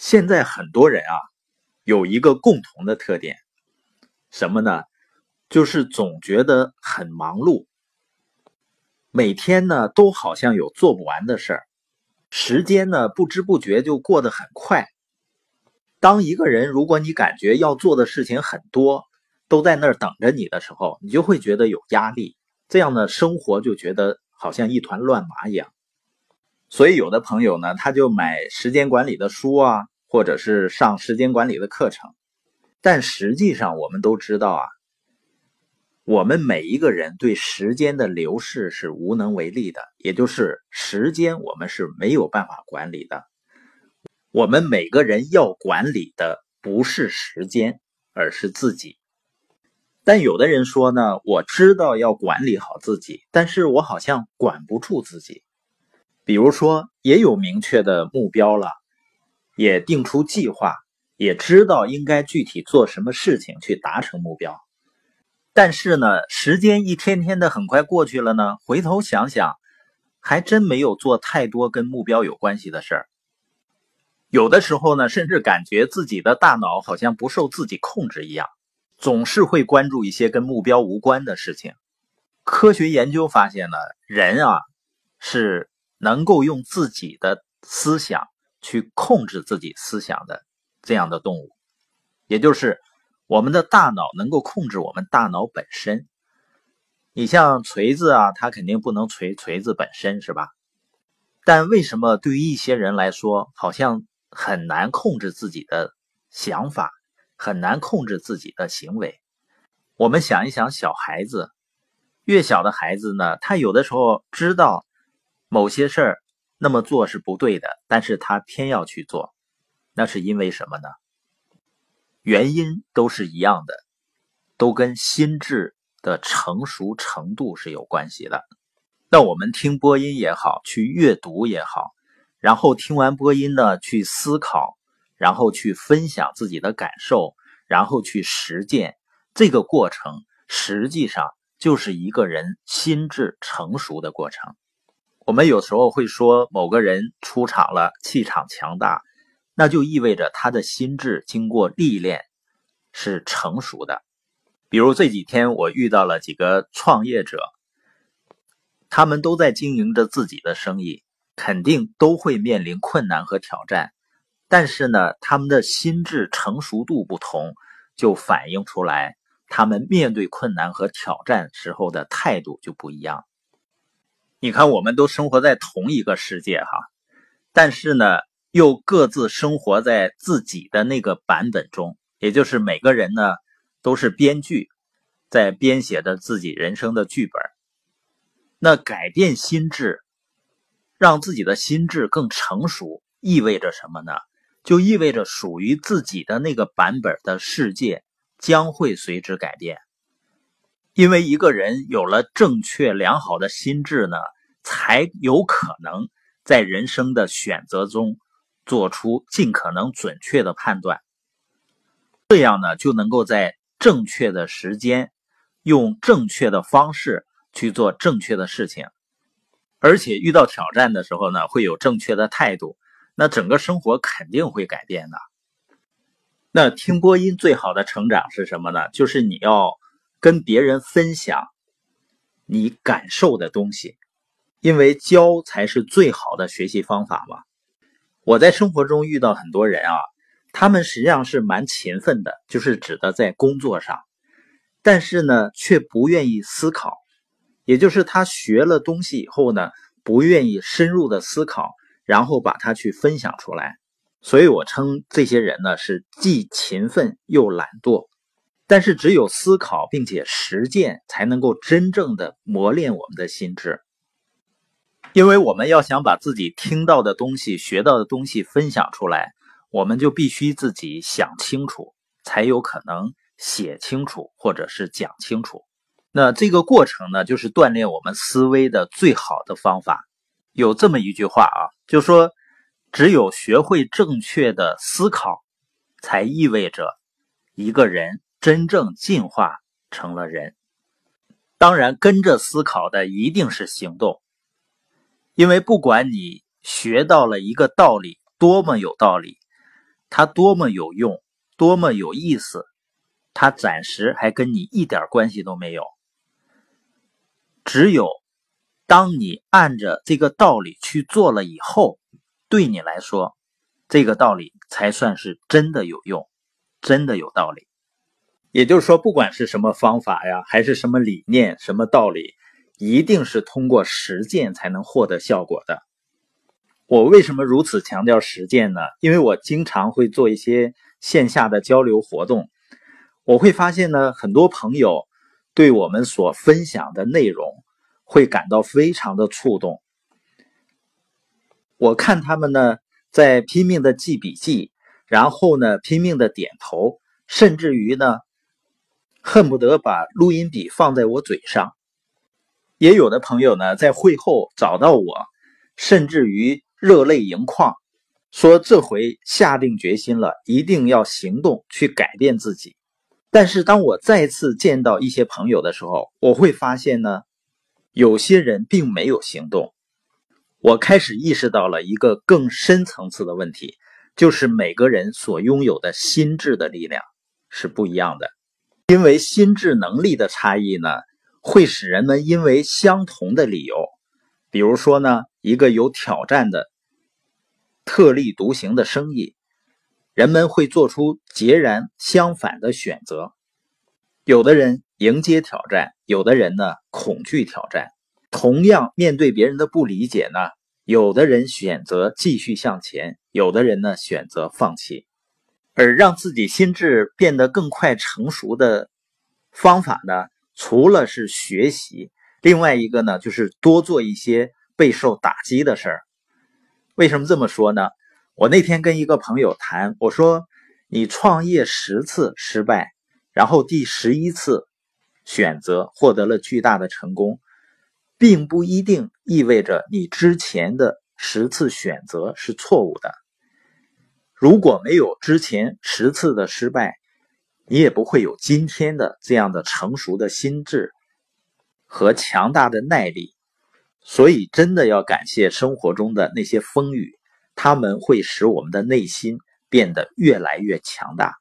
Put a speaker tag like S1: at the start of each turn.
S1: 现在很多人啊，有一个共同的特点，什么呢？就是总觉得很忙碌，每天呢都好像有做不完的事儿，时间呢不知不觉就过得很快。当一个人如果你感觉要做的事情很多，都在那儿等着你的时候，你就会觉得有压力，这样呢生活就觉得好像一团乱麻一样。所以有的朋友呢，他就买时间管理的书啊，或者是上时间管理的课程，但实际上我们都知道啊。我们每一个人对时间的流逝是无能为力的，也就是时间我们是没有办法管理的。我们每个人要管理的不是时间，而是自己。但有的人说呢，我知道要管理好自己，但是我好像管不住自己。比如说，也有明确的目标了，也定出计划，也知道应该具体做什么事情去达成目标。但是呢，时间一天天的很快过去了呢。回头想想，还真没有做太多跟目标有关系的事儿。有的时候呢，甚至感觉自己的大脑好像不受自己控制一样，总是会关注一些跟目标无关的事情。科学研究发现呢，人啊是能够用自己的思想去控制自己思想的这样的动物，也就是。我们的大脑能够控制我们大脑本身，你像锤子啊，它肯定不能锤锤子本身，是吧？但为什么对于一些人来说，好像很难控制自己的想法，很难控制自己的行为？我们想一想，小孩子，越小的孩子呢，他有的时候知道某些事儿那么做是不对的，但是他偏要去做，那是因为什么呢？原因都是一样的，都跟心智的成熟程度是有关系的。那我们听播音也好，去阅读也好，然后听完播音呢，去思考，然后去分享自己的感受，然后去实践，这个过程实际上就是一个人心智成熟的过程。我们有时候会说某个人出场了，气场强大。那就意味着他的心智经过历练是成熟的。比如这几天我遇到了几个创业者，他们都在经营着自己的生意，肯定都会面临困难和挑战。但是呢，他们的心智成熟度不同，就反映出来他们面对困难和挑战时候的态度就不一样。你看，我们都生活在同一个世界哈，但是呢。又各自生活在自己的那个版本中，也就是每个人呢都是编剧，在编写着自己人生的剧本。那改变心智，让自己的心智更成熟，意味着什么呢？就意味着属于自己的那个版本的世界将会随之改变。因为一个人有了正确良好的心智呢，才有可能在人生的选择中。做出尽可能准确的判断，这样呢就能够在正确的时间，用正确的方式去做正确的事情，而且遇到挑战的时候呢，会有正确的态度，那整个生活肯定会改变的。那听播音最好的成长是什么呢？就是你要跟别人分享你感受的东西，因为教才是最好的学习方法嘛。我在生活中遇到很多人啊，他们实际上是蛮勤奋的，就是指的在工作上，但是呢，却不愿意思考，也就是他学了东西以后呢，不愿意深入的思考，然后把它去分享出来。所以我称这些人呢是既勤奋又懒惰。但是只有思考并且实践，才能够真正的磨练我们的心智。因为我们要想把自己听到的东西、学到的东西分享出来，我们就必须自己想清楚，才有可能写清楚或者是讲清楚。那这个过程呢，就是锻炼我们思维的最好的方法。有这么一句话啊，就说只有学会正确的思考，才意味着一个人真正进化成了人。当然，跟着思考的一定是行动。因为不管你学到了一个道理多么有道理，它多么有用，多么有意思，它暂时还跟你一点关系都没有。只有当你按着这个道理去做了以后，对你来说，这个道理才算是真的有用，真的有道理。也就是说，不管是什么方法呀，还是什么理念、什么道理，一定是通过实践才能获得效果的。我为什么如此强调实践呢？因为我经常会做一些线下的交流活动，我会发现呢，很多朋友对我们所分享的内容会感到非常的触动。我看他们呢，在拼命的记笔记，然后呢，拼命的点头，甚至于呢。恨不得把录音笔放在我嘴上。也有的朋友呢，在会后找到我，甚至于热泪盈眶，说这回下定决心了，一定要行动去改变自己。但是当我再次见到一些朋友的时候，我会发现呢，有些人并没有行动。我开始意识到了一个更深层次的问题，就是每个人所拥有的心智的力量是不一样的。因为心智能力的差异呢，会使人们因为相同的理由，比如说呢，一个有挑战的、特立独行的生意，人们会做出截然相反的选择。有的人迎接挑战，有的人呢恐惧挑战。同样面对别人的不理解呢，有的人选择继续向前，有的人呢选择放弃。而让自己心智变得更快成熟的方法呢，除了是学习，另外一个呢，就是多做一些备受打击的事儿。为什么这么说呢？我那天跟一个朋友谈，我说：“你创业十次失败，然后第十一次选择获得了巨大的成功，并不一定意味着你之前的十次选择是错误的。”如果没有之前十次的失败，你也不会有今天的这样的成熟的心智和强大的耐力。所以，真的要感谢生活中的那些风雨，他们会使我们的内心变得越来越强大。